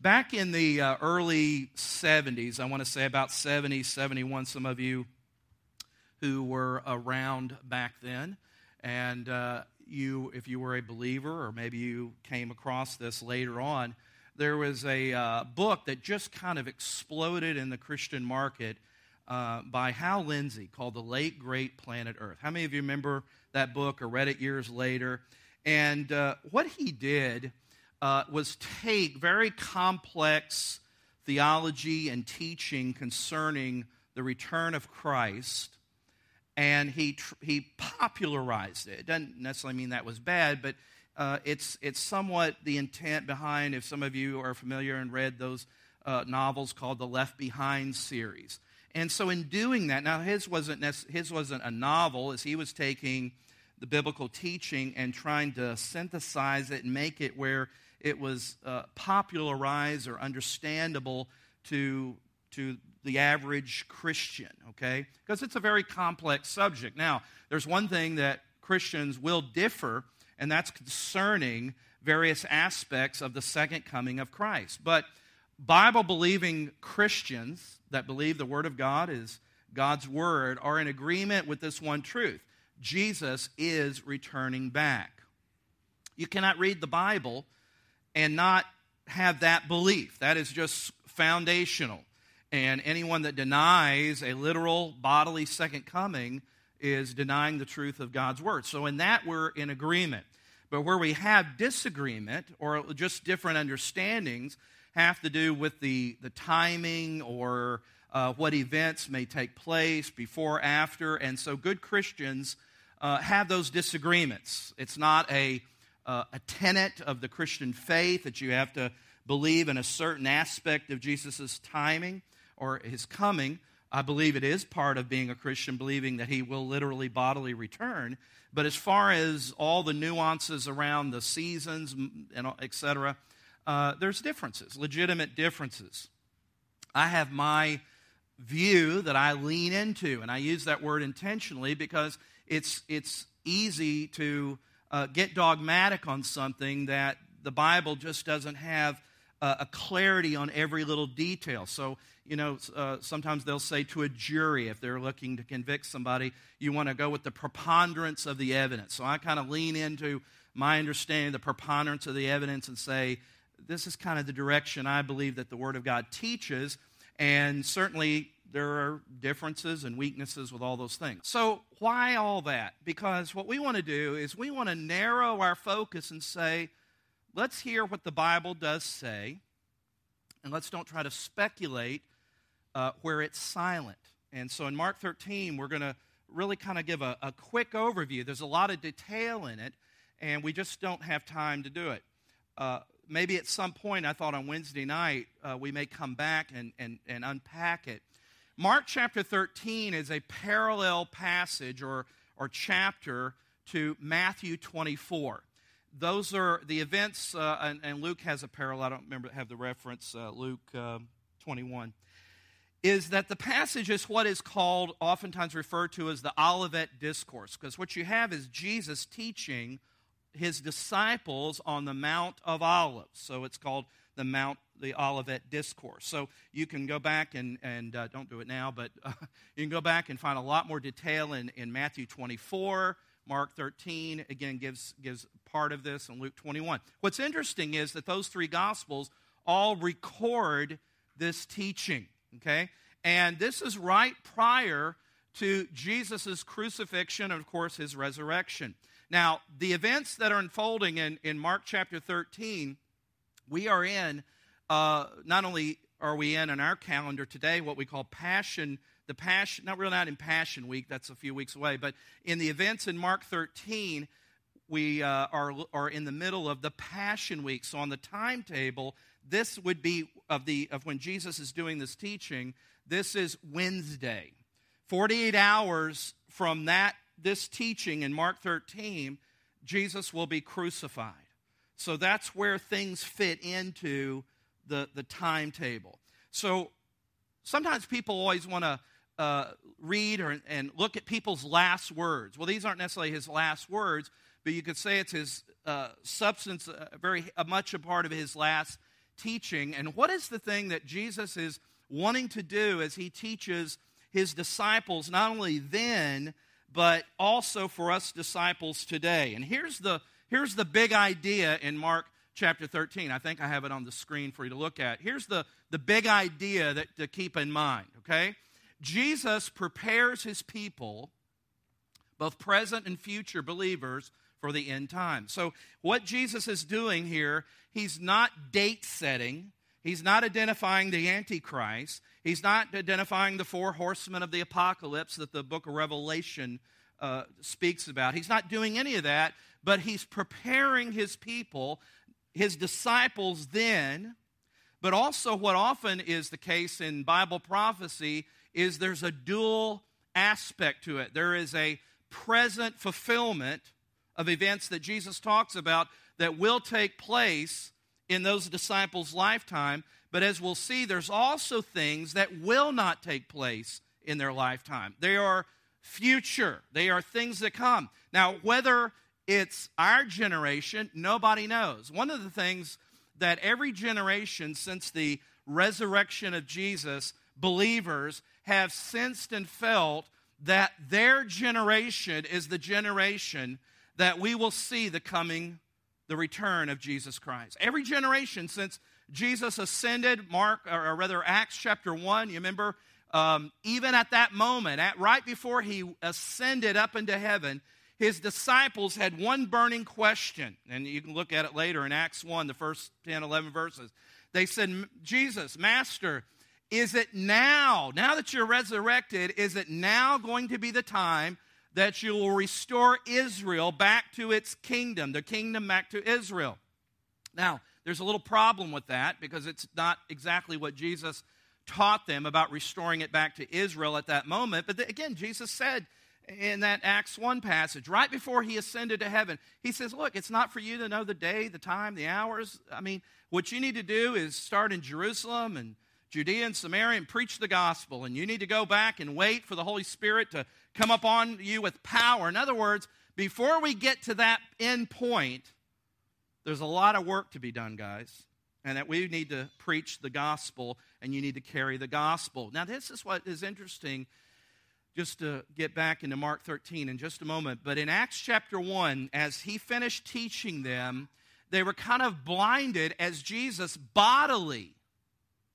Back in the uh, early 70s, I want to say about 70, 71, some of you who were around back then, and uh, you, if you were a believer, or maybe you came across this later on, there was a uh, book that just kind of exploded in the Christian market uh, by Hal Lindsey called The Late Great Planet Earth. How many of you remember that book or read it years later? And uh, what he did uh, was take very complex theology and teaching concerning the return of Christ, and he, tr- he popularized it. It doesn't necessarily mean that was bad, but uh, it's, it's somewhat the intent behind, if some of you are familiar and read those uh, novels called the Left Behind series. And so, in doing that, now his wasn't, his wasn't a novel, as he was taking the biblical teaching and trying to synthesize it and make it where it was uh, popularized or understandable to, to the average Christian, okay? Because it's a very complex subject. Now, there's one thing that Christians will differ, and that's concerning various aspects of the second coming of Christ. But Bible believing Christians that believe the Word of God is God's Word are in agreement with this one truth Jesus is returning back. You cannot read the Bible and not have that belief. That is just foundational. And anyone that denies a literal bodily second coming is denying the truth of God's word. So, in that, we're in agreement. But where we have disagreement or just different understandings have to do with the, the timing or uh, what events may take place before, after. And so, good Christians uh, have those disagreements. It's not a uh, a tenet of the Christian faith that you have to believe in a certain aspect of Jesus' timing or his coming. I believe it is part of being a Christian, believing that he will literally bodily return. But as far as all the nuances around the seasons and etc., uh, there's differences, legitimate differences. I have my view that I lean into, and I use that word intentionally because it's it's easy to uh, get dogmatic on something that the Bible just doesn't have uh, a clarity on every little detail. So, you know, uh, sometimes they'll say to a jury, if they're looking to convict somebody, you want to go with the preponderance of the evidence. So I kind of lean into my understanding the preponderance of the evidence and say, this is kind of the direction I believe that the Word of God teaches. And certainly there are differences and weaknesses with all those things. So, why all that? Because what we want to do is we want to narrow our focus and say, let's hear what the Bible does say, and let's don't try to speculate uh, where it's silent. And so, in Mark 13, we're going to really kind of give a, a quick overview. There's a lot of detail in it, and we just don't have time to do it. Uh, maybe at some point, I thought on Wednesday night, uh, we may come back and, and, and unpack it. Mark chapter 13 is a parallel passage or, or chapter to Matthew 24. Those are the events, uh, and, and, Luke has a parallel. I don't remember have the reference. Uh, Luke uh, 21 is that the passage is what is called, oftentimes referred to as the Olivet Discourse, because what you have is Jesus teaching his disciples on the Mount of Olives. So it's called the Mount the Olivet Discourse. So you can go back and, and uh, don't do it now, but uh, you can go back and find a lot more detail in, in Matthew 24. Mark 13, again, gives, gives part of this, and Luke 21. What's interesting is that those three Gospels all record this teaching, okay? And this is right prior to Jesus' crucifixion and, of course, his resurrection. Now, the events that are unfolding in, in Mark chapter 13, we are in uh, not only are we in on our calendar today what we call Passion, the Passion, not really not in Passion Week, that's a few weeks away, but in the events in Mark 13, we uh, are, are in the middle of the Passion Week. So on the timetable, this would be of, the, of when Jesus is doing this teaching, this is Wednesday. 48 hours from that this teaching in Mark 13, Jesus will be crucified. So that's where things fit into the, the timetable. So sometimes people always want to uh, read or, and look at people's last words. Well, these aren't necessarily his last words, but you could say it's his uh, substance, uh, very uh, much a part of his last teaching. And what is the thing that Jesus is wanting to do as he teaches his disciples, not only then, but also for us disciples today? And here's the, here's the big idea in Mark chapter 13. I think I have it on the screen for you to look at. Here's the, the big idea that to keep in mind, okay? Jesus prepares his people, both present and future believers, for the end time. So, what Jesus is doing here, he's not date setting, he's not identifying the Antichrist, he's not identifying the four horsemen of the apocalypse that the book of Revelation uh, speaks about. He's not doing any of that, but he's preparing his people, his disciples then, but also what often is the case in Bible prophecy is there's a dual aspect to it. There is a present fulfillment of events that Jesus talks about that will take place in those disciples' lifetime. But as we'll see, there's also things that will not take place in their lifetime. They are future, they are things that come. Now, whether it's our generation, nobody knows. One of the things that every generation since the resurrection of Jesus, believers have sensed and felt that their generation is the generation that we will see the coming, the return of Jesus Christ. Every generation since Jesus ascended, Mark, or rather Acts chapter 1, you remember, um, even at that moment, at, right before he ascended up into heaven, his disciples had one burning question, and you can look at it later in Acts 1, the first 10, 11 verses. They said, Jesus, Master, is it now, now that you're resurrected, is it now going to be the time that you will restore Israel back to its kingdom, the kingdom back to Israel. Now, there's a little problem with that because it's not exactly what Jesus taught them about restoring it back to Israel at that moment. But again, Jesus said in that Acts 1 passage, right before he ascended to heaven, he says, Look, it's not for you to know the day, the time, the hours. I mean, what you need to do is start in Jerusalem and Judea and Samaria and preach the gospel. And you need to go back and wait for the Holy Spirit to come upon you with power. In other words, before we get to that end point, there's a lot of work to be done, guys. And that we need to preach the gospel and you need to carry the gospel. Now, this is what is interesting, just to get back into Mark 13 in just a moment. But in Acts chapter 1, as he finished teaching them, they were kind of blinded as Jesus bodily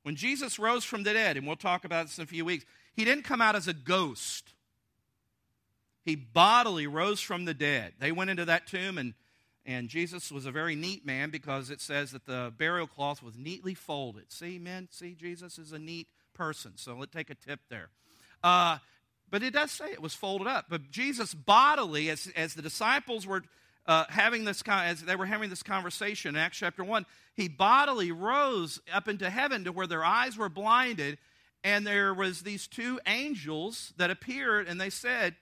when Jesus rose from the dead, and we'll talk about this in a few weeks, he didn't come out as a ghost. He bodily rose from the dead. They went into that tomb, and, and Jesus was a very neat man because it says that the burial cloth was neatly folded. See, men, see, Jesus is a neat person. So let's take a tip there. Uh, but it does say it was folded up. But Jesus bodily, as, as the disciples were uh, having this as they were having this conversation in Acts chapter one, he bodily rose up into heaven to where their eyes were blinded, and there was these two angels that appeared, and they said,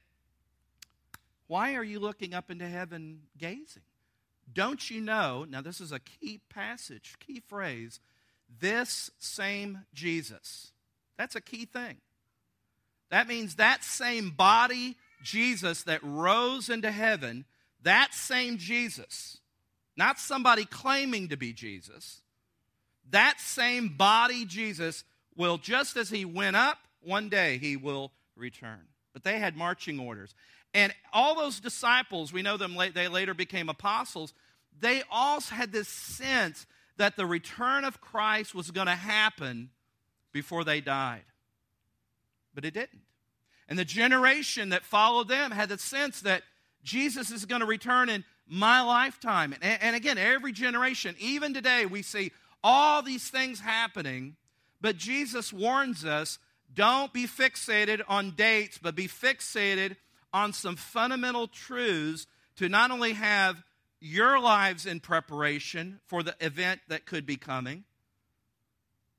"Why are you looking up into heaven, gazing? Don't you know?" Now this is a key passage, key phrase. This same Jesus. That's a key thing. That means that same body Jesus that rose into heaven that same Jesus, not somebody claiming to be Jesus, that same body Jesus will, just as he went up, one day he will return. But they had marching orders. And all those disciples, we know them, they later became apostles, they all had this sense that the return of Christ was going to happen before they died. But it didn't. And the generation that followed them had the sense that Jesus is going to return in my lifetime. And, and again, every generation, even today, we see all these things happening, but Jesus warns us don't be fixated on dates, but be fixated on some fundamental truths to not only have your lives in preparation for the event that could be coming,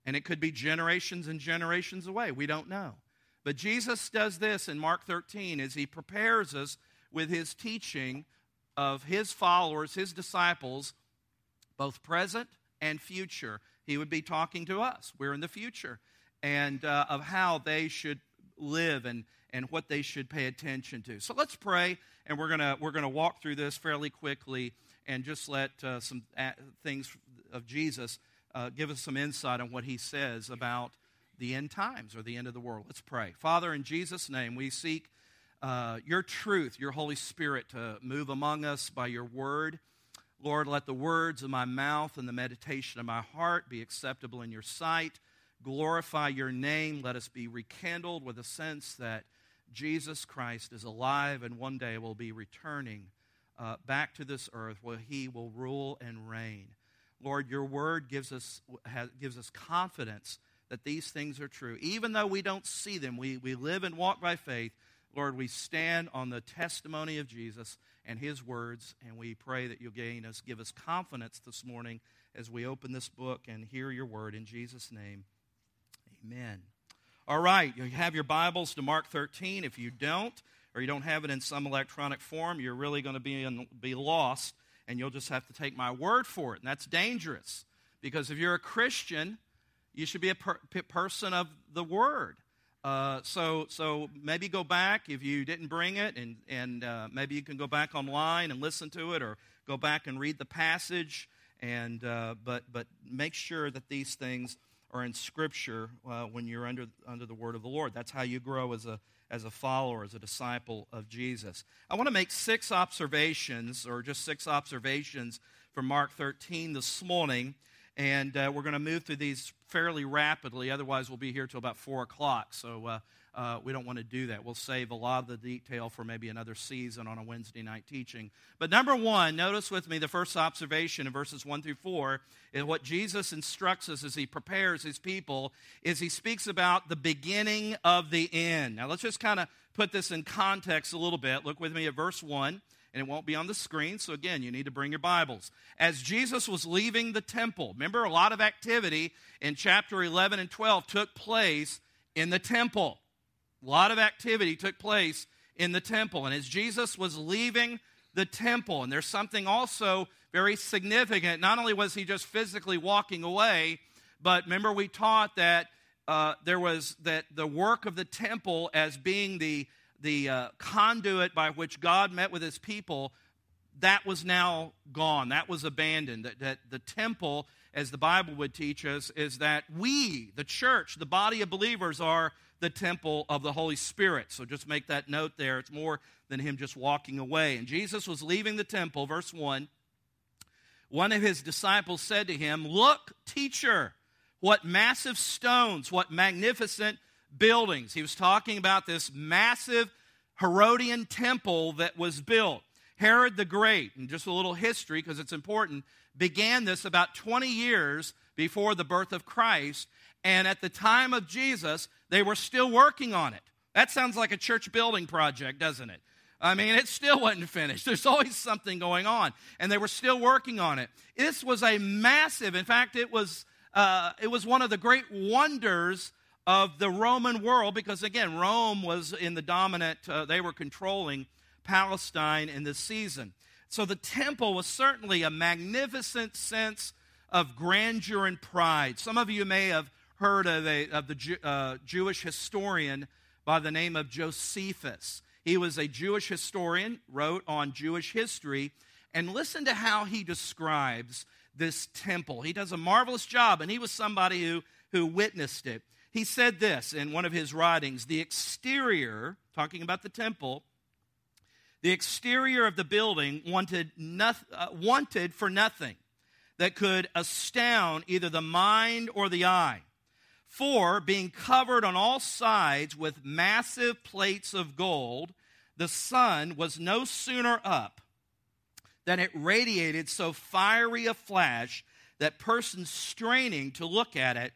and it could be generations and generations away. We don't know. But Jesus does this in Mark 13 as he prepares us with his teaching of his followers, his disciples, both present and future. He would be talking to us. We're in the future. And uh, of how they should live and, and what they should pay attention to. So let's pray, and we're going we're gonna walk through this fairly quickly and just let uh, some things of Jesus uh, give us some insight on what he says about the end times or the end of the world. Let's pray. Father, in Jesus' name, we seek uh, your truth, your Holy Spirit to move among us by your word. Lord, let the words of my mouth and the meditation of my heart be acceptable in your sight. Glorify your name. Let us be rekindled with a sense that Jesus Christ is alive and one day will be returning uh, back to this earth where he will rule and reign. Lord, your word gives us, has, gives us confidence that these things are true. Even though we don't see them, we, we live and walk by faith. Lord, we stand on the testimony of Jesus and his words, and we pray that you'll gain us, give us confidence this morning as we open this book and hear your word. In Jesus' name, amen. All right, you have your Bibles to Mark 13. If you don't, or you don't have it in some electronic form, you're really going to be, in, be lost, and you'll just have to take my word for it. And that's dangerous because if you're a Christian, you should be a per- person of the word. Uh, so, so maybe go back if you didn't bring it, and, and uh, maybe you can go back online and listen to it, or go back and read the passage. And uh, but but make sure that these things are in Scripture uh, when you're under under the Word of the Lord. That's how you grow as a as a follower, as a disciple of Jesus. I want to make six observations, or just six observations from Mark 13 this morning and uh, we're going to move through these fairly rapidly. Otherwise, we'll be here till about 4 o'clock. So uh, uh, we don't want to do that. We'll save a lot of the detail for maybe another season on a Wednesday night teaching. But number one, notice with me the first observation in verses 1 through 4 is what Jesus instructs us as he prepares his people is he speaks about the beginning of the end. Now, let's just kind of put this in context a little bit. Look with me at verse 1 and it won't be on the screen. So, again, you need to bring your Bibles. As Jesus was leaving the temple, remember a lot of activity in chapter 11 and 12 took place in the temple. A lot of activity took place in the temple. And as Jesus was leaving the temple, and there's something also very significant, not only was he just physically walking away, but remember we taught that uh, there was that the work of the temple as being the the uh, conduit by which God met with his people, that was now gone. That was abandoned. That, that the temple, as the Bible would teach us, is that we, the church, the body of believers, are the temple of the Holy Spirit. So just make that note there. It's more than him just walking away. And Jesus was leaving the temple, verse 1. One of his disciples said to him, Look, teacher, what massive stones, what magnificent buildings. He was talking about this massive Herodian temple that was built. Herod the Great, and just a little history because it's important, began this about 20 years before the birth of Christ. And at the time of Jesus, they were still working on it. That sounds like a church building project, doesn't it? I mean, it still wasn't finished. There's always something going on. And they were still working on it. This was a massive, in fact, it was, uh, it was one of the great wonders of the Roman world, because again, Rome was in the dominant, uh, they were controlling Palestine in this season. So the temple was certainly a magnificent sense of grandeur and pride. Some of you may have heard of, a, of the uh, Jewish historian by the name of Josephus. He was a Jewish historian, wrote on Jewish history, and listen to how he describes this temple. He does a marvelous job, and he was somebody who, who witnessed it. He said this in one of his writings the exterior, talking about the temple, the exterior of the building wanted, noth- uh, wanted for nothing that could astound either the mind or the eye. For, being covered on all sides with massive plates of gold, the sun was no sooner up than it radiated so fiery a flash that persons straining to look at it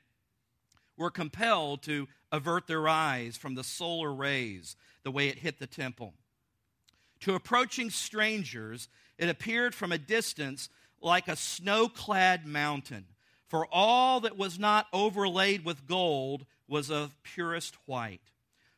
were compelled to avert their eyes from the solar rays the way it hit the temple. To approaching strangers, it appeared from a distance like a snow clad mountain, for all that was not overlaid with gold was of purest white.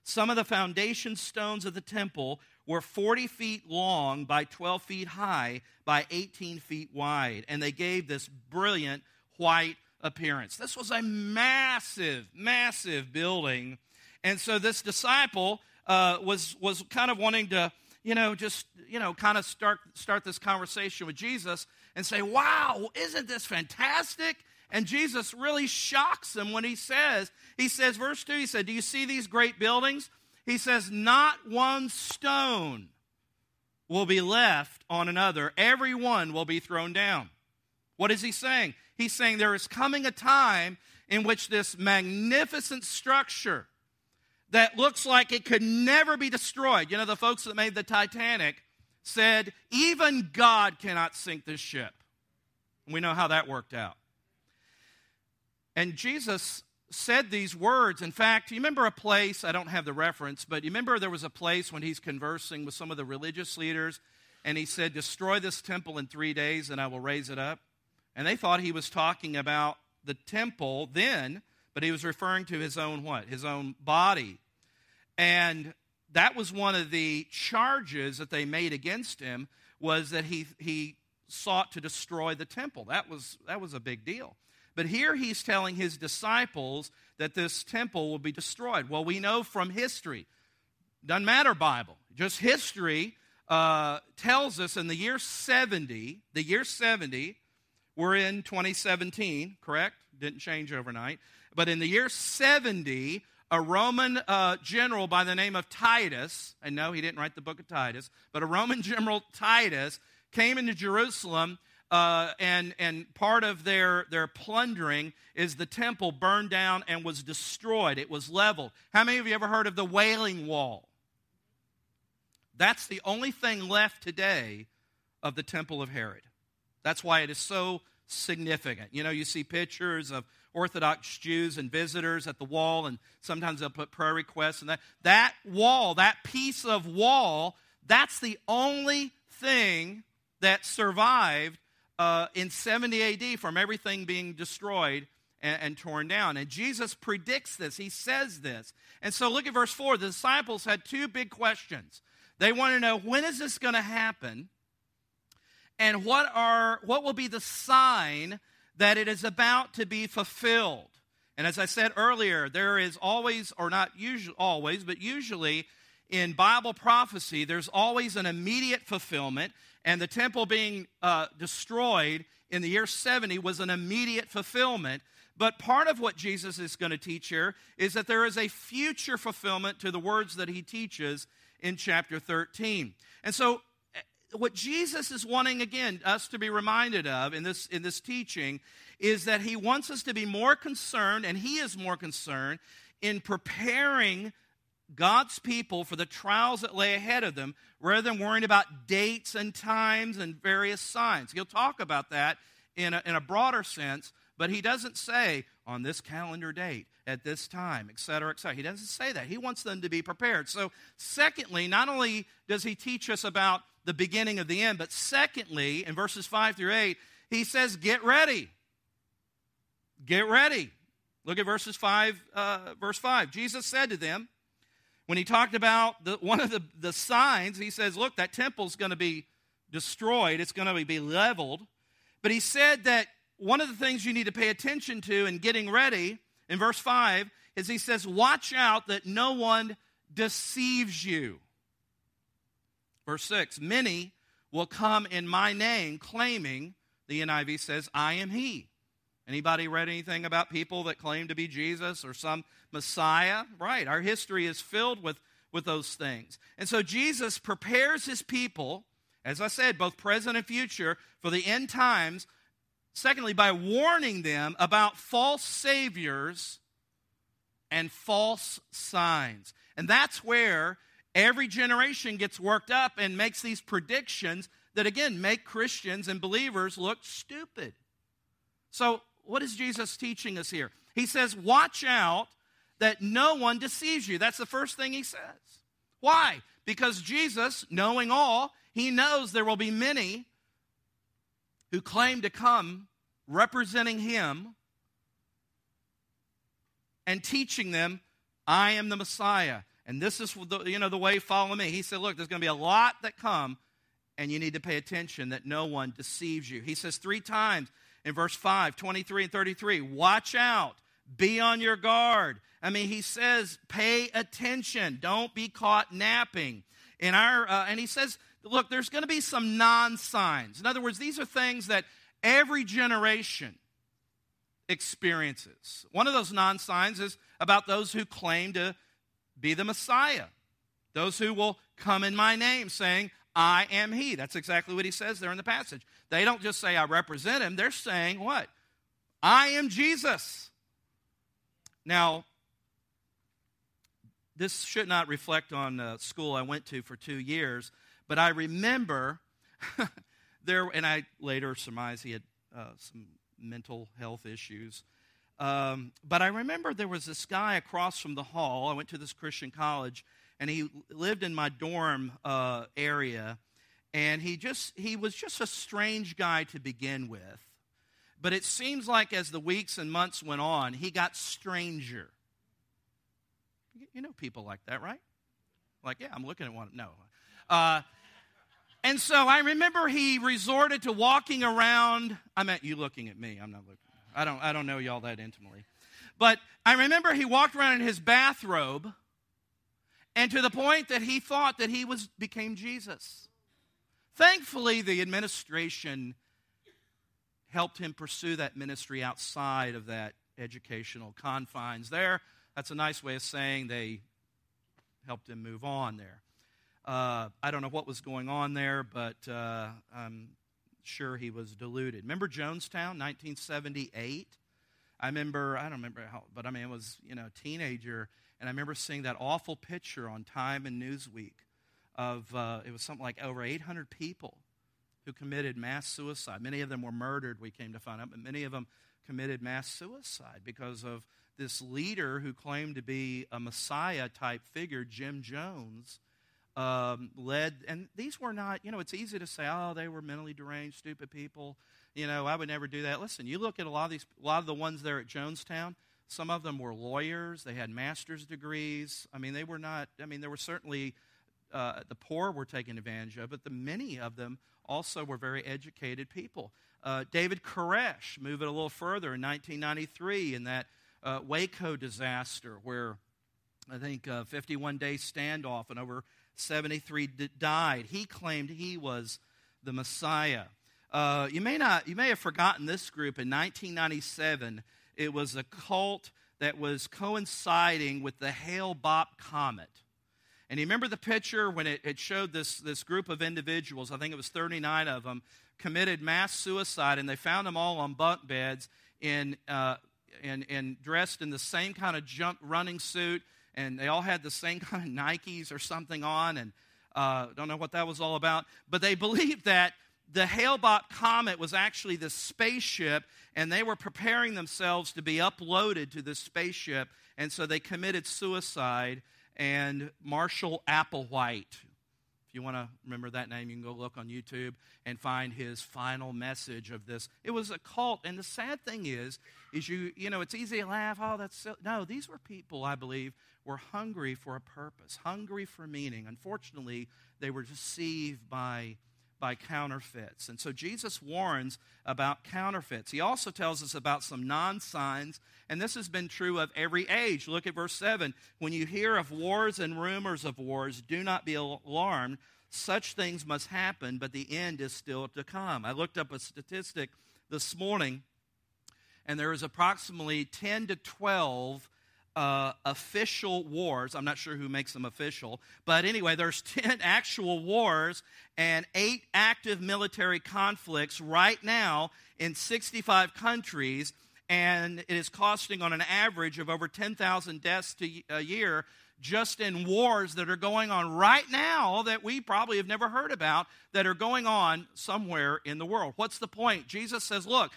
Some of the foundation stones of the temple were 40 feet long by 12 feet high by 18 feet wide, and they gave this brilliant white appearance. This was a massive, massive building. And so this disciple uh, was, was kind of wanting to, you know, just, you know, kind of start, start this conversation with Jesus and say, wow, isn't this fantastic? And Jesus really shocks them when he says, he says, verse 2, he said, Do you see these great buildings? He says, Not one stone will be left on another, every one will be thrown down. What is he saying? He's saying there is coming a time in which this magnificent structure that looks like it could never be destroyed. You know, the folks that made the Titanic said, even God cannot sink this ship. And we know how that worked out. And Jesus said these words. In fact, you remember a place, I don't have the reference, but you remember there was a place when he's conversing with some of the religious leaders, and he said, Destroy this temple in three days, and I will raise it up. And they thought he was talking about the temple then, but he was referring to his own what? His own body. And that was one of the charges that they made against him was that he, he sought to destroy the temple. That was, that was a big deal. But here he's telling his disciples that this temple will be destroyed. Well, we know from history, doesn't matter Bible, just history uh, tells us in the year 70, the year 70, we're in 2017, correct? Didn't change overnight. But in the year 70, a Roman uh, general by the name of Titus, and no, he didn't write the book of Titus, but a Roman general, Titus, came into Jerusalem uh, and, and part of their, their plundering is the temple burned down and was destroyed. It was leveled. How many of you ever heard of the Wailing Wall? That's the only thing left today of the temple of Herod. That's why it is so significant. You know, you see pictures of Orthodox Jews and visitors at the wall, and sometimes they'll put prayer requests and that. That wall, that piece of wall, that's the only thing that survived uh, in 70 AD from everything being destroyed and, and, torn down. And Jesus predicts this, he says this. And so look at verse 4. The disciples had two big questions. They want to know when is this going to happen? And what, are, what will be the sign that it is about to be fulfilled? And as I said earlier, there is always, or not usually always, but usually in Bible prophecy, there's always an immediate fulfillment and the temple being uh, destroyed in the year 70 was an immediate fulfillment. But part of what Jesus is going to teach here is that there is a future fulfillment to the words that he teaches in chapter 13. And so, what Jesus is wanting, again, us to be reminded of in this, in this teaching is that he wants us to be more concerned, and he is more concerned in preparing God's people for the trials that lay ahead of them rather than worrying about dates and times and various signs. He'll talk about that in a, in a broader sense, but he doesn't say on this calendar date, at this time, et cetera, et cetera. He doesn't say that. He wants them to be prepared. So, secondly, not only does he teach us about the beginning of the end, but secondly, in verses 5 through 8, he says, Get ready. Get ready. Look at verses 5, uh, verse 5. Jesus said to them, when he talked about the, one of the, the signs, he says, Look, that temple's going to be destroyed, it's going to be leveled. But he said that one of the things you need to pay attention to in getting ready, in verse 5, is he says, Watch out that no one deceives you. Verse 6 Many will come in my name, claiming, the NIV says, I am he. Anybody read anything about people that claim to be Jesus or some Messiah? Right. Our history is filled with, with those things. And so Jesus prepares his people, as I said, both present and future, for the end times. Secondly, by warning them about false saviors and false signs. And that's where every generation gets worked up and makes these predictions that, again, make Christians and believers look stupid. So what is Jesus teaching us here? He says, Watch out that no one deceives you. That's the first thing he says. Why? Because Jesus, knowing all, he knows there will be many who claim to come representing him and teaching them, I am the Messiah. And this is the, you know, the way, follow me. He said, look, there's going to be a lot that come, and you need to pay attention that no one deceives you. He says three times, in verse 5, 23 and 33. Watch out, be on your guard. I mean, he says, pay attention, don't be caught napping. In our, uh, and he says, look, there's going to be some non signs. In other words, these are things that every generation, experiences. One of those non signs is about those who claim to be the Messiah, those who will come in my name saying, I am he. That's exactly what he says there in the passage. They don't just say, I represent him. They're saying, what? I am Jesus. Now, this should not reflect on the school I went to for two years, but I remember there, and I later surmised he had uh, some mental health issues. Um, but I remember there was this guy across from the hall. I went to this Christian college, and he lived in my dorm uh, area. And he just he was just a strange guy to begin with. But it seems like as the weeks and months went on he got stranger. You know people like that right? Like yeah i'm looking at one no. Uh, and so i remember he resorted to walking around i meant you looking at me i'm not looking i don't i don't know y'all that intimately but i remember he walked around in his bathrobe and to the point that he thought that he was became Jesus. Thankfully, the administration helped him pursue that ministry outside of that educational confines there. That's a nice way of saying they helped him move on there. Uh, I don't know what was going on there, but uh, I'm sure he was deluded. Remember Jonestown, 1978? I remember, I don't remember how, but I mean, it was, you know, a teenager and I remember seeing that awful picture on Time and Newsweek of, uh, it was something like over 800 people who committed mass suicide. Many of them were murdered, we came to find out, but many of them committed mass suicide because of this leader who claimed to be a Messiah type figure, Jim Jones. Um, led, and these were not, you know, it's easy to say, oh, they were mentally deranged, stupid people. You know, I would never do that. Listen, you look at a lot of these, a lot of the ones there at Jonestown, some of them were lawyers, they had master's degrees. I mean, they were not, I mean, there were certainly uh, the poor were taken advantage of, but the many of them also were very educated people. Uh, David Koresh, move it a little further, in 1993, in that uh, Waco disaster, where I think uh, 51 day standoff and over 73 d- died. He claimed he was the Messiah. Uh, you may not, you may have forgotten this group in 1997. It was a cult that was coinciding with the Hale Bopp comet. And you remember the picture when it, it, showed this, this group of individuals, I think it was 39 of them, committed mass suicide, and they found them all on bunk beds in, uh, in dressed in the same kind of jump running suit, and they all had the same kind of Nikes or something on, and uh, don't know what that was all about. But they believed that the Hale-Bopp comet was actually the spaceship, and they were preparing themselves to be uploaded to this spaceship, and so they committed suicide. And Marshall Applewhite, you want to remember that name, you can go look on YouTube and find his final message of this. It was a cult, and the sad thing is, is you you know it's easy to laugh. Oh, that's so. no. These were people, I believe, were hungry for a purpose, hungry for meaning. Unfortunately, they were deceived by by counterfeits. And so Jesus warns about counterfeits. He also tells us about some non signs, and this has been true of every age. Look at verse 7. When you hear of wars and rumors of wars, do not be alarmed. Such things must happen, but the end is still to come. I looked up a statistic this morning, and there is approximately 10 to 12 uh, official wars. I'm not sure who makes them official, but anyway, there's 10 actual wars and eight active military conflicts right now in 65 countries, and it is costing on an average of over 10,000 deaths to, a year just in wars that are going on right now that we probably have never heard about that are going on somewhere in the world. What's the point? Jesus says, look,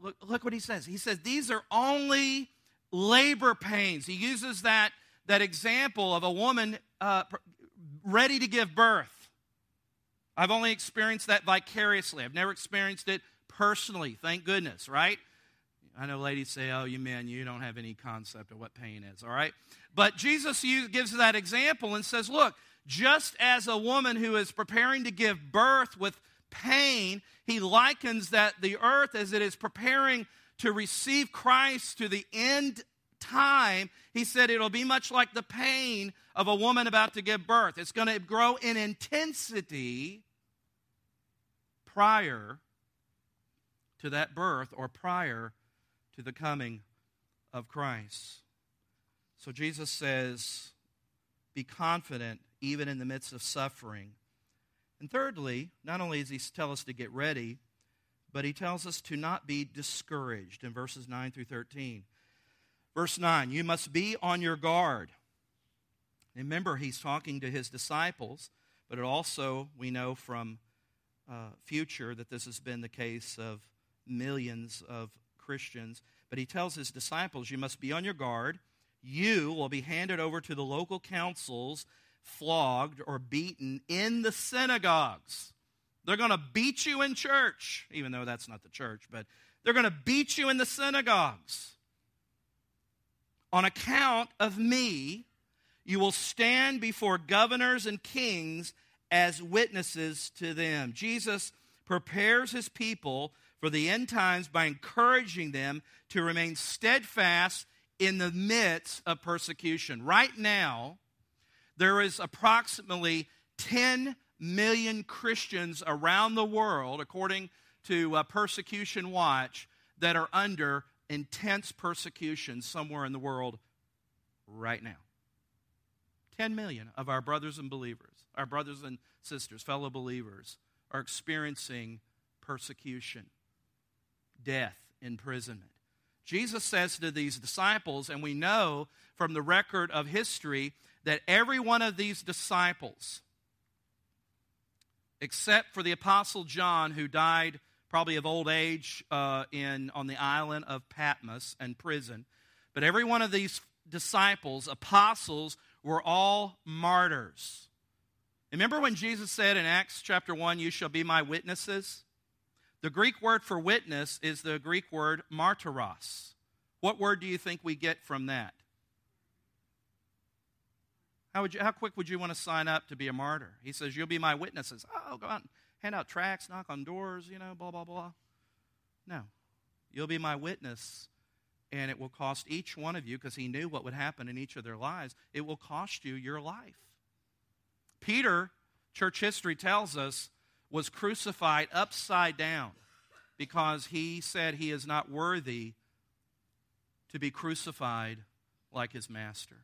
look, look what he says. He says, these are only labor pains. He uses that, that example of a woman uh, ready to give birth. I've only experienced that vicariously. I've never experienced it personally, thank goodness, right? I know ladies say, oh, you men, you don't have any concept of what pain is, all right? But Jesus gives that example and says, look, just as a woman who is preparing to give birth with pain, he likens that the earth as it is preparing to receive Christ to the end time, he said it'll be much like the pain of a woman about to give birth. It's going to grow in intensity prior to that birth or prior to the coming of Christ. So Jesus says, Be confident even in the midst of suffering. And thirdly, not only does he tell us to get ready, but he tells us to not be discouraged in verses 9 through 13. Verse 9, you must be on your guard. Remember, he's talking to his disciples, but it also, we know from uh, future that this has been the case of millions of Christians. But he tells his disciples, You must be on your guard. You will be handed over to the local councils, flogged or beaten in the synagogues. They're going to beat you in church, even though that's not the church, but they're going to beat you in the synagogues. On account of me, you will stand before governors and kings as witnesses to them. Jesus prepares his people for the end times by encouraging them to remain steadfast in the midst of persecution. Right now, there is approximately 10 million Christians around the world, according to uh, Persecution Watch, that are under intense persecution somewhere in the world right now. 10 million of our brothers and believers, our brothers and sisters, fellow believers, are experiencing persecution, death, imprisonment. Jesus says to these disciples, and we know from the record of history that every one of these disciples, except for the Apostle John, who died probably of old age uh, in, on the island of Patmos and prison. But every one of these disciples, apostles, were all martyrs. Remember when Jesus said in Acts chapter 1, You shall be my witnesses? The Greek word for witness is the Greek word martyros. What word do you think we get from that? How, would you, how quick would you want to sign up to be a martyr? He says, You'll be my witnesses. Oh, go out and hand out tracts, knock on doors, you know, blah, blah, blah. No. You'll be my witness, and it will cost each one of you, because he knew what would happen in each of their lives, it will cost you your life. Peter, church history tells us, was crucified upside down because he said he is not worthy to be crucified like his master.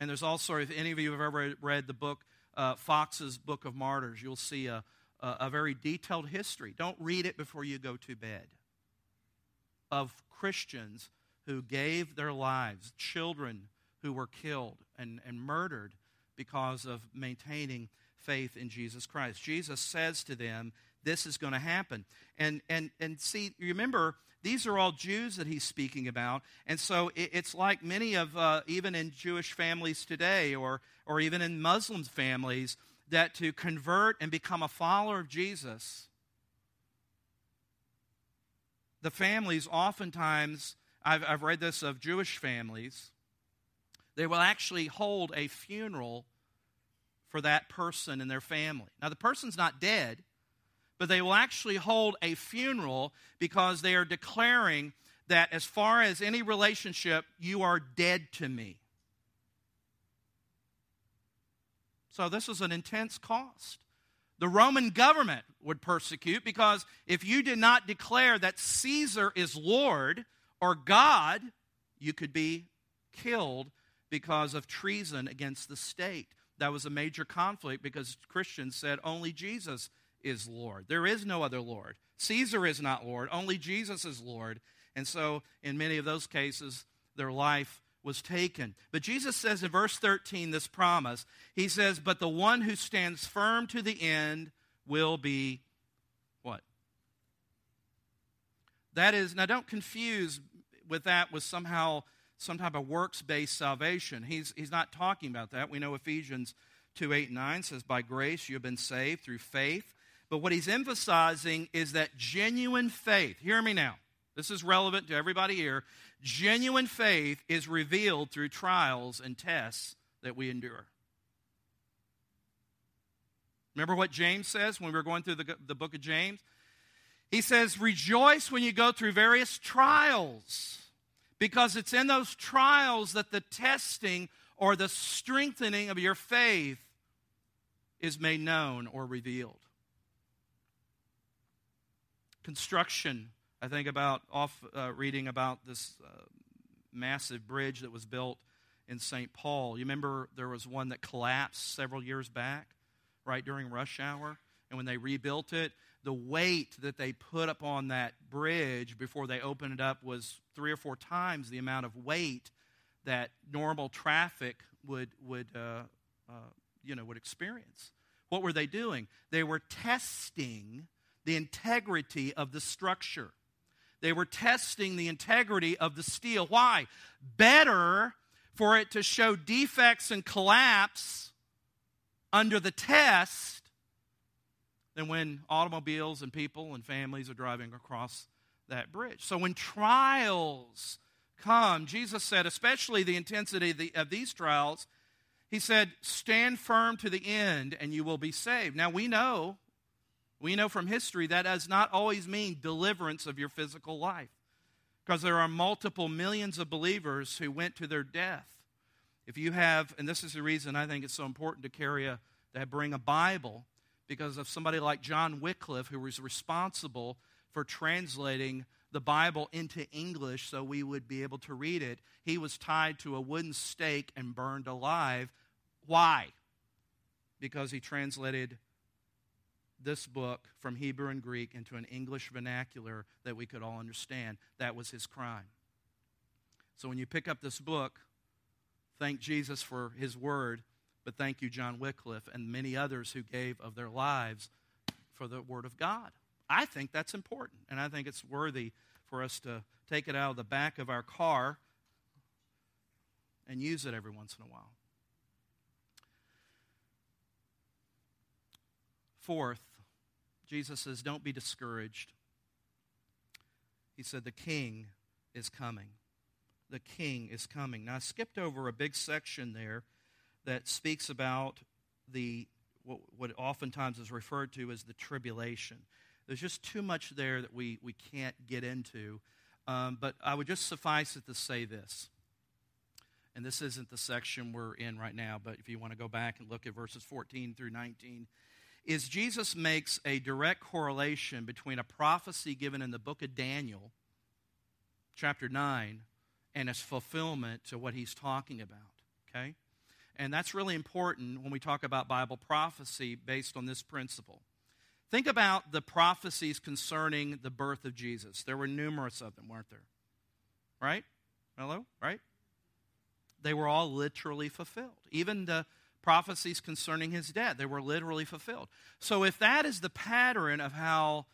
And there's also, if any of you have ever read the book, uh, Foxe's Book of Martyrs, you'll see a, a, a very detailed history. Don't read it before you go to bed. Of Christians who gave their lives, children who were killed and, and murdered because of maintaining faith in Jesus Christ. Jesus says to them, This is going to happen. And, and, and see, remember, these are all Jews that he's speaking about. And so it's like many of, uh, even in Jewish families today, or, or even in Muslim families, that to convert and become a follower of Jesus, the families oftentimes, I've, I've read this of Jewish families, they will actually hold a funeral for that person and their family. Now, the person's not dead, but they will actually hold a funeral because they are declaring that as far as any relationship, you are dead to me. So, this is an intense cost. The Roman government would persecute because if you did not declare that Caesar is Lord or God, you could be killed because of treason against the state. That was a major conflict because Christians said only Jesus is Lord. There is no other Lord. Caesar is not Lord, only Jesus is Lord. And so, in many of those cases, their life was taken. But Jesus says in verse 13 this promise He says, But the one who stands firm to the end will be what? That is, now don't confuse with that with somehow some type of works based salvation. He's, he's not talking about that. We know Ephesians 2 8 and 9 says, By grace you have been saved through faith. But what he's emphasizing is that genuine faith, hear me now, this is relevant to everybody here. Genuine faith is revealed through trials and tests that we endure. Remember what James says when we were going through the, the book of James? He says, Rejoice when you go through various trials because it's in those trials that the testing or the strengthening of your faith is made known or revealed. Construction I think about off uh, reading about this uh, massive bridge that was built in St. Paul. You remember there was one that collapsed several years back, right during rush hour? And when they rebuilt it, the weight that they put up on that bridge before they opened it up was three or four times the amount of weight that normal traffic would, would, uh, uh, you know, would experience. What were they doing? They were testing the integrity of the structure. They were testing the integrity of the steel. Why? Better for it to show defects and collapse under the test than when automobiles and people and families are driving across that bridge. So when trials come, Jesus said, especially the intensity of, the, of these trials, he said, stand firm to the end and you will be saved. Now we know, we know from history that does not always mean deliverance of your physical life because there are multiple millions of believers who went to their death. If you have, and this is the reason I think it's so important to carry a, to bring a Bible, because of somebody like John Wycliffe, who was responsible for translating the Bible into English so we would be able to read it. He was tied to a wooden stake and burned alive. Why? Because he translated this book from Hebrew and Greek into an English vernacular that we could all understand. That was his crime. So when you pick up this book, thank Jesus for his word, but thank you, John Wycliffe, and many others who gave of their lives for the word of God. I think that's important, and I think it's worthy for us to take it out of the back of our car and use it every once in a while. Fourth, Jesus says, Don't be discouraged. He said, The king is coming. The king is coming. Now, I skipped over a big section there that speaks about the what, what oftentimes is referred to as the tribulation. There's just too much there that we, we can't get into. Um, but I would just suffice it to say this. And this isn't the section we're in right now, but if you want to go back and look at verses 14 through 19, is Jesus makes a direct correlation between a prophecy given in the book of Daniel, chapter 9, and its fulfillment to what he's talking about. Okay? And that's really important when we talk about Bible prophecy based on this principle. Think about the prophecies concerning the birth of Jesus. There were numerous of them, weren't there? Right? Hello? Right? They were all literally fulfilled. Even the prophecies concerning his death. They were literally fulfilled. So, if that is the pattern of how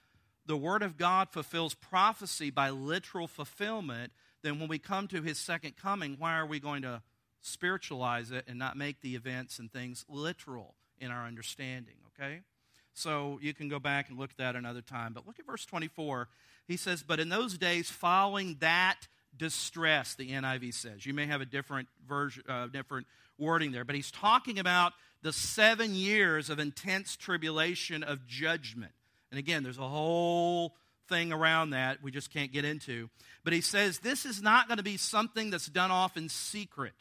the Word of God fulfills prophecy by literal fulfillment, then when we come to his second coming, why are we going to spiritualize it and not make the events and things literal in our understanding? Okay? So, you can go back and look at that another time. But look at verse 24. He says, But in those days following that distress, the NIV says. You may have a different version, uh, different wording there, but he's talking about the seven years of intense tribulation of judgment. And again, there's a whole thing around that we just can't get into. But he says this is not going to be something that's done off in secret.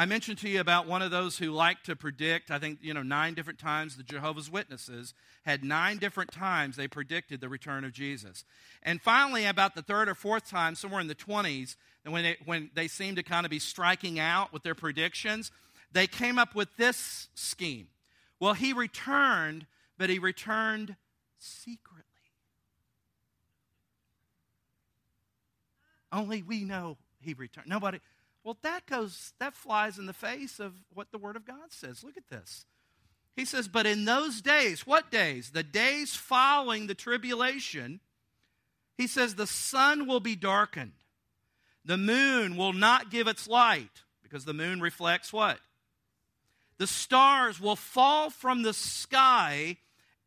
I mentioned to you about one of those who like to predict, I think, you know, nine different times the Jehovah's Witnesses had nine different times they predicted the return of Jesus. And finally, about the third or fourth time, somewhere in the 20s, and when, when they seemed to kind of be striking out with their predictions, they came up with this scheme. Well, he returned, but he returned secretly. Only we know he returned. Nobody. Well, that goes, that flies in the face of what the Word of God says. Look at this. He says, But in those days, what days? The days following the tribulation, he says, the sun will be darkened the moon will not give its light because the moon reflects what? The stars will fall from the sky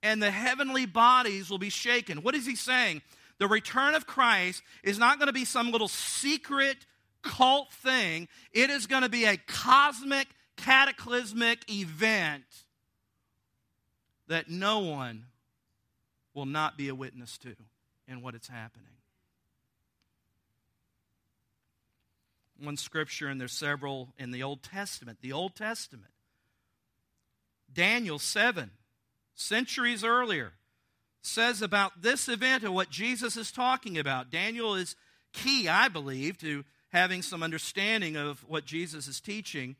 and the heavenly bodies will be shaken. What is he saying? The return of Christ is not going to be some little secret cult thing, it is going to be a cosmic, cataclysmic event that no one will not be a witness to in what it's happening. one scripture, and there's several in the Old Testament. The Old Testament. Daniel 7, centuries earlier, says about this event and what Jesus is talking about. Daniel is key, I believe, to having some understanding of what Jesus is teaching.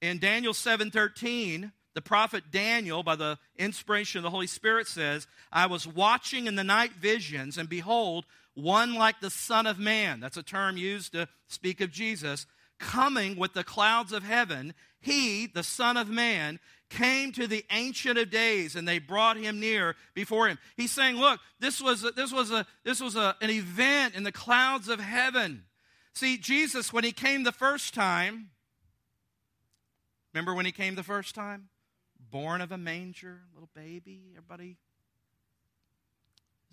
In Daniel 7:13, the prophet Daniel, by the inspiration of the Holy Spirit, says, I was watching in the night visions, and behold, one like the Son of Man, that's a term used to speak of Jesus, coming with the clouds of heaven. He, the Son of Man, came to the Ancient of Days, and they brought him near before him. He's saying, Look, this was, a, this was, a, this was a, an event in the clouds of heaven. See, Jesus, when he came the first time, remember when he came the first time? Born of a manger, little baby, everybody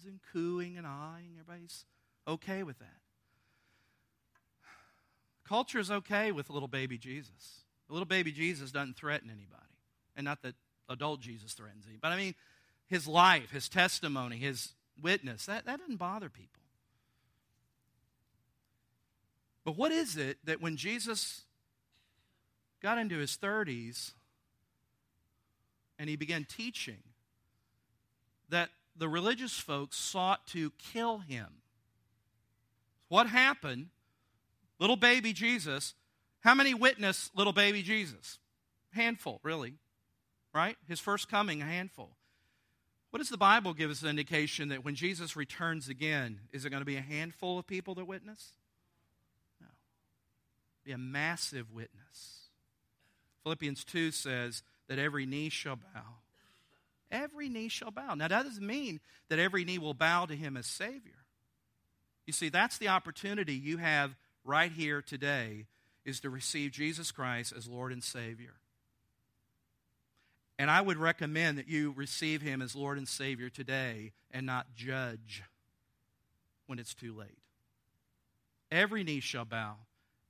and cooing and eyeing. Everybody's okay with that. Culture is okay with little baby Jesus. Little baby Jesus doesn't threaten anybody. And not that adult Jesus threatens anybody. But I mean, his life, his testimony, his witness, that, that doesn't bother people. But what is it that when Jesus got into his 30s and he began teaching, that the religious folks sought to kill him. What happened? Little baby Jesus. How many witness little baby Jesus? Handful, really. Right? His first coming, a handful. What does the Bible give us an indication that when Jesus returns again, is it going to be a handful of people that witness? Be a massive witness. Philippians 2 says that every knee shall bow Every knee shall bow. Now, that doesn't mean that every knee will bow to him as Savior. You see, that's the opportunity you have right here today is to receive Jesus Christ as Lord and Savior. And I would recommend that you receive him as Lord and Savior today and not judge when it's too late. Every knee shall bow,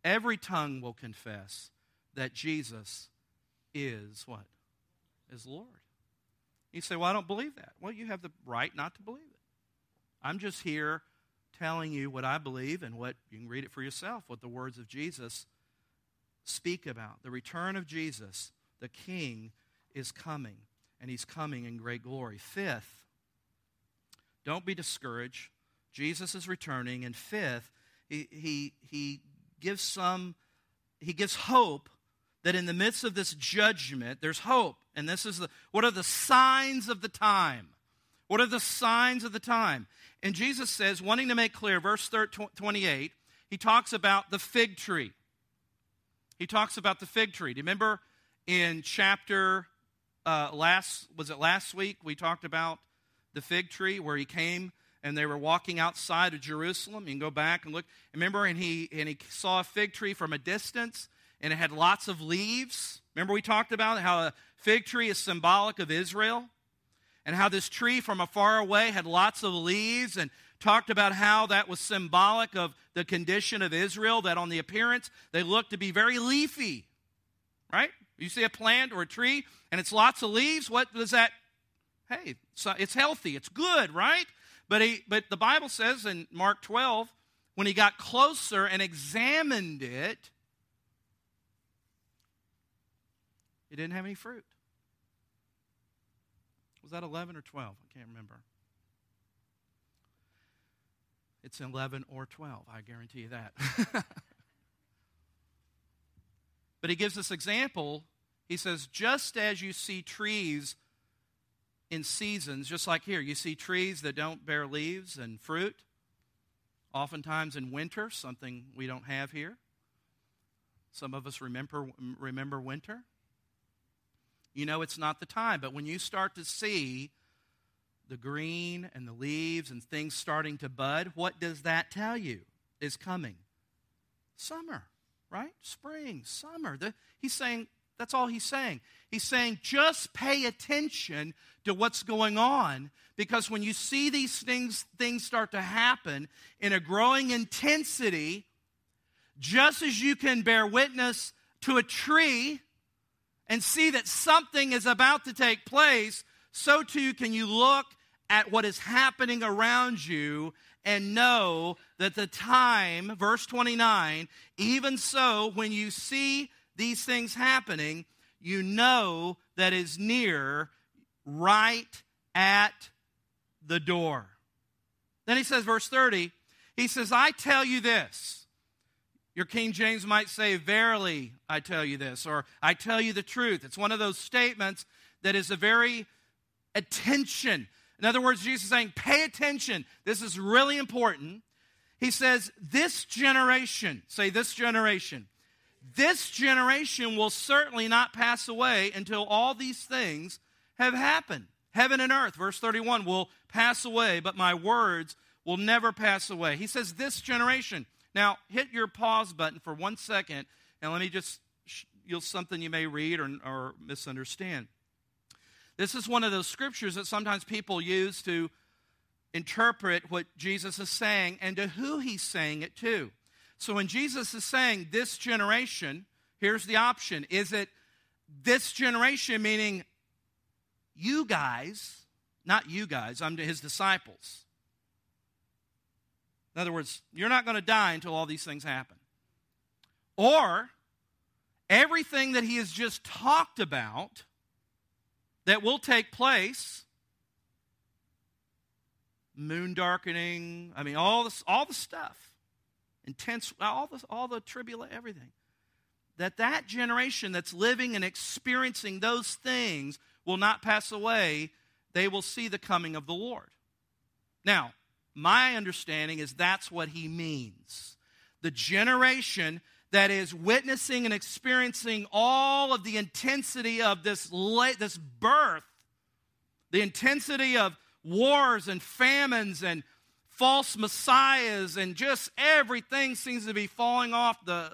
every tongue will confess that Jesus is what? Is Lord. You say, Well, I don't believe that. Well, you have the right not to believe it. I'm just here telling you what I believe and what you can read it for yourself, what the words of Jesus speak about. The return of Jesus, the King, is coming, and he's coming in great glory. Fifth, don't be discouraged. Jesus is returning. And fifth, he, he, he gives some, he gives hope that in the midst of this judgment, there's hope. And this is the, what are the signs of the time? What are the signs of the time? And Jesus says, wanting to make clear, verse 28, he talks about the fig tree. He talks about the fig tree. Do you remember in chapter uh, last, was it last week? We talked about the fig tree where he came and they were walking outside of Jerusalem. You can go back and look. Remember, and he, and he saw a fig tree from a distance and it had lots of leaves. Remember, we talked about how a fig tree is symbolic of Israel and how this tree from afar away had lots of leaves and talked about how that was symbolic of the condition of Israel, that on the appearance they looked to be very leafy. Right? You see a plant or a tree and it's lots of leaves, what does that? Hey, it's healthy, it's good, right? But, he, but the Bible says in Mark 12, when he got closer and examined it, It didn't have any fruit. Was that 11 or 12? I can't remember. It's 11 or 12, I guarantee you that. but he gives this example. He says, just as you see trees in seasons, just like here, you see trees that don't bear leaves and fruit, oftentimes in winter, something we don't have here. Some of us remember, remember winter you know it's not the time. But when you start to see the green and the leaves and things starting to bud, what does that tell you is coming? Summer, right? Spring, summer. The, he's saying, that's all he's saying. He's saying, just pay attention to what's going on because when you see these things, things start to happen in a growing intensity, just as you can bear witness to a tree and see that something is about to take place, so too can you look at what is happening around you and know that the time, verse 29, even so, when you see these things happening, you know that is near right at the door. Then he says, verse 30, he says, I tell you this. Your King James might say, Verily, I tell you this, or I tell you the truth. It's one of those statements that is a very attention. In other words, Jesus is saying, Pay attention. This is really important. He says, This generation, say this generation, this generation will certainly not pass away until all these things have happened. Heaven and earth, verse 31, will pass away, but my words will never pass away. He says, This generation. Now, hit your pause button for one second, and let me just, you'll something you may read or, or misunderstand. This is one of those scriptures that sometimes people use to interpret what Jesus is saying and to who he's saying it to. So when Jesus is saying this generation, here's the option. Is it this generation, meaning you guys, not you guys, I'm his disciples? In other words, you're not going to die until all these things happen. Or everything that he has just talked about that will take place moon darkening i mean all this all the stuff intense all the all the tribulation everything that that generation that's living and experiencing those things will not pass away they will see the coming of the lord now my understanding is that's what he means. The generation that is witnessing and experiencing all of the intensity of this, this birth, the intensity of wars and famines and false messiahs and just everything seems to be falling off the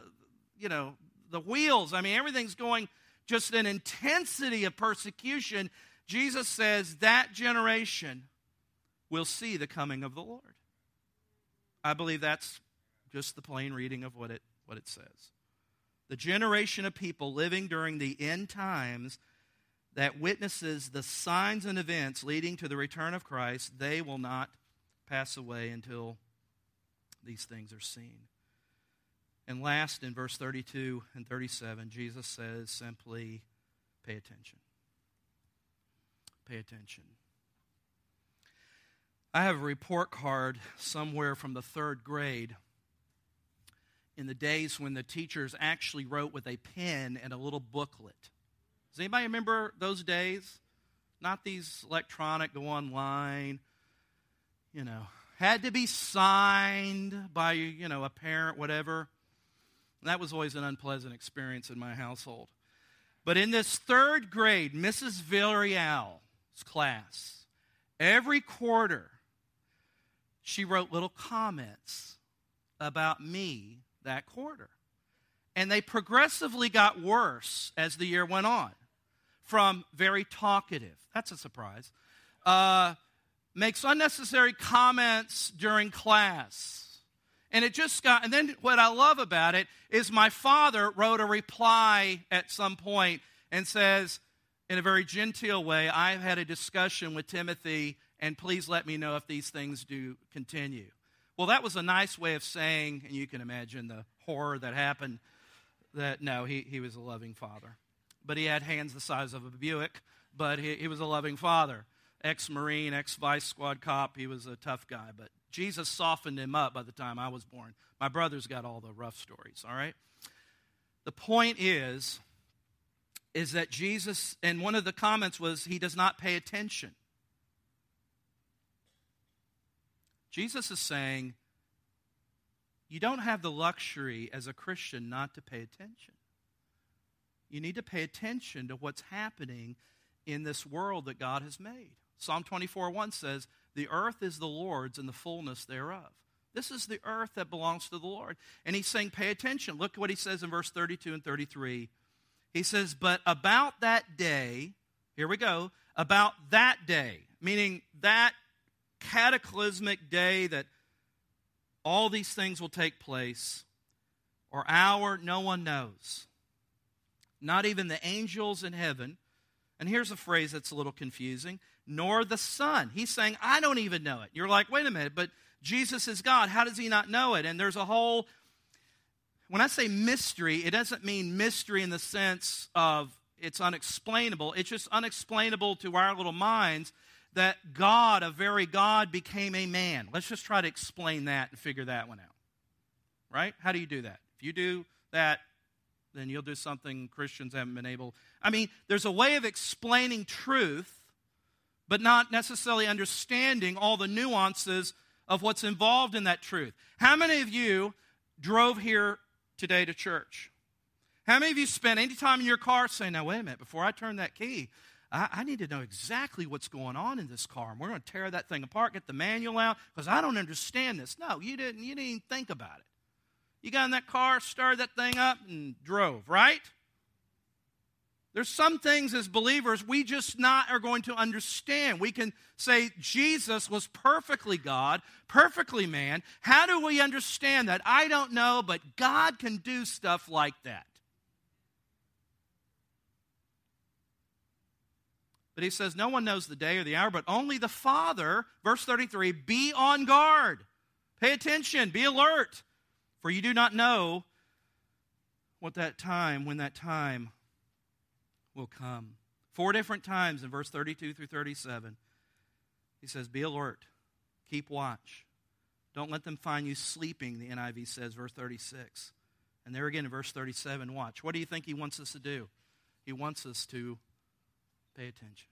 you know the wheels i mean everything's going just an intensity of persecution jesus says that generation will see the coming of the Lord. I believe that's just the plain reading of what it, what it says. The generation of people living during the end times that witnesses the signs and events leading to the return of Christ, they will not pass away until these things are seen. And last, in verse 32 and 37, Jesus says simply, pay attention. Pay attention. I have a report card somewhere from the third grade in the days when the teachers actually wrote with a pen and a little booklet. Does anybody remember those days? Not these electronic, go online, you know, had to be signed by, you know, a parent, whatever. That was always an unpleasant experience in my household. But in this third grade, Mrs. Villarreal's class, every quarter, she wrote little comments about me that quarter. And they progressively got worse as the year went on. From very talkative, that's a surprise, uh, makes unnecessary comments during class. And it just got, and then what I love about it is my father wrote a reply at some point and says, in a very genteel way, I've had a discussion with Timothy and please let me know if these things do continue. Well, that was a nice way of saying, and you can imagine the horror that happened, that no, he, he was a loving father. But he had hands the size of a Buick, but he, he was a loving father. Ex Marine, ex Vice Squad cop, he was a tough guy. But Jesus softened him up by the time I was born. My brother's got all the rough stories, all right? The point is, is that Jesus, and one of the comments was, he does not pay attention. Jesus is saying, you don't have the luxury as a Christian not to pay attention. You need to pay attention to what's happening in this world that God has made. Psalm 24 1 says, The earth is the Lord's and the fullness thereof. This is the earth that belongs to the Lord. And he's saying, Pay attention. Look what he says in verse 32 and 33. He says, But about that day, here we go, about that day, meaning that cataclysmic day that all these things will take place, or hour, no one knows. Not even the angels in heaven. And here's a phrase that's a little confusing nor the Son. He's saying, I don't even know it. You're like, wait a minute, but Jesus is God. How does he not know it? And there's a whole, when I say mystery, it doesn't mean mystery in the sense of it's unexplainable. It's just unexplainable to our little minds that God, a very God, became a man. Let's just try to explain that and figure that one out. Right? How do you do that? If you do that, then you'll do something Christians haven't been able. I mean, there's a way of explaining truth, but not necessarily understanding all the nuances of what's involved in that truth. How many of you drove here today to church? How many of you spent any time in your car saying, now, wait a minute, before I turn that key, I, I need to know exactly what's going on in this car. And we're going to tear that thing apart, get the manual out, because I don't understand this. No, you didn't, you didn't even think about it. You got in that car, started that thing up, and drove, right? There's some things as believers we just not are going to understand. We can say Jesus was perfectly God, perfectly man. How do we understand that? I don't know, but God can do stuff like that. But he says, No one knows the day or the hour, but only the Father. Verse 33 Be on guard, pay attention, be alert, for you do not know what that time, when that time will come. Four different times in verse 32 through 37, he says, Be alert, keep watch. Don't let them find you sleeping, the NIV says, verse 36. And there again in verse 37, watch. What do you think he wants us to do? He wants us to Pay attention.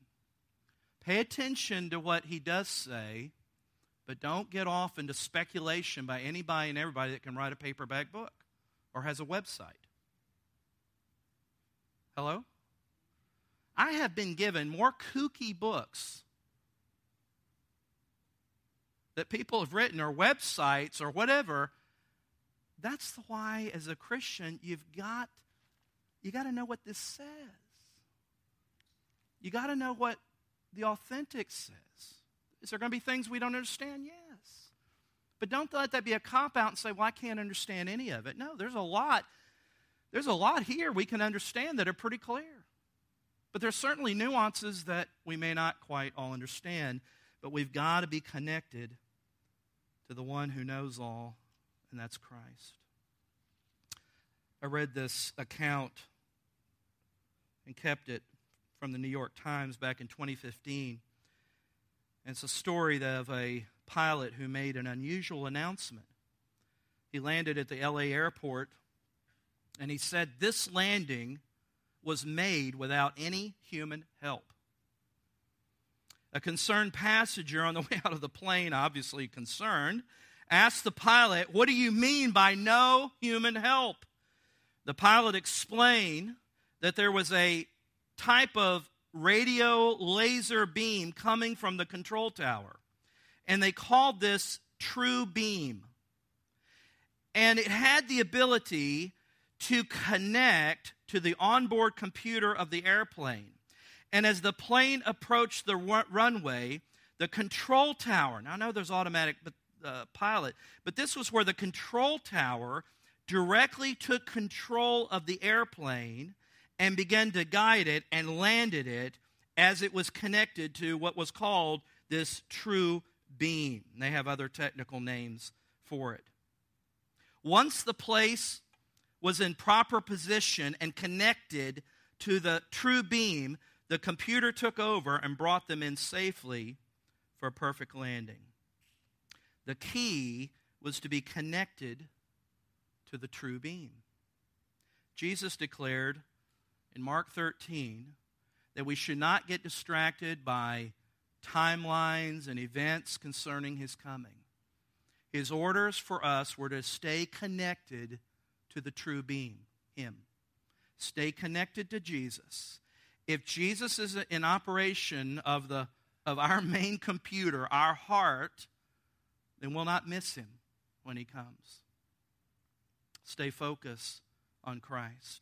Pay attention to what he does say, but don't get off into speculation by anybody and everybody that can write a paperback book or has a website. Hello? I have been given more kooky books that people have written or websites or whatever. That's why, as a Christian, you've got you got to know what this says. You got to know what the authentic says. Is there going to be things we don't understand? Yes. But don't let that be a cop out and say, well, I can't understand any of it. No, there's a lot. There's a lot here we can understand that are pretty clear. But there's certainly nuances that we may not quite all understand, but we've got to be connected to the one who knows all, and that's Christ. I read this account and kept it from the New York Times back in 2015. And it's a story of a pilot who made an unusual announcement. He landed at the LA airport and he said, This landing was made without any human help. A concerned passenger on the way out of the plane, obviously concerned, asked the pilot, What do you mean by no human help? The pilot explained that there was a type of radio laser beam coming from the control tower. And they called this true beam. And it had the ability to connect to the onboard computer of the airplane. And as the plane approached the runway, the control tower, now I know there's automatic uh, pilot, but this was where the control tower directly took control of the airplane and began to guide it and landed it as it was connected to what was called this true beam. They have other technical names for it. Once the place was in proper position and connected to the true beam, the computer took over and brought them in safely for a perfect landing. The key was to be connected to the true beam. Jesus declared, in Mark 13 that we should not get distracted by timelines and events concerning his coming. His orders for us were to stay connected to the true being, him. Stay connected to Jesus. If Jesus is in operation of the of our main computer, our heart, then we'll not miss him when he comes. Stay focused on Christ.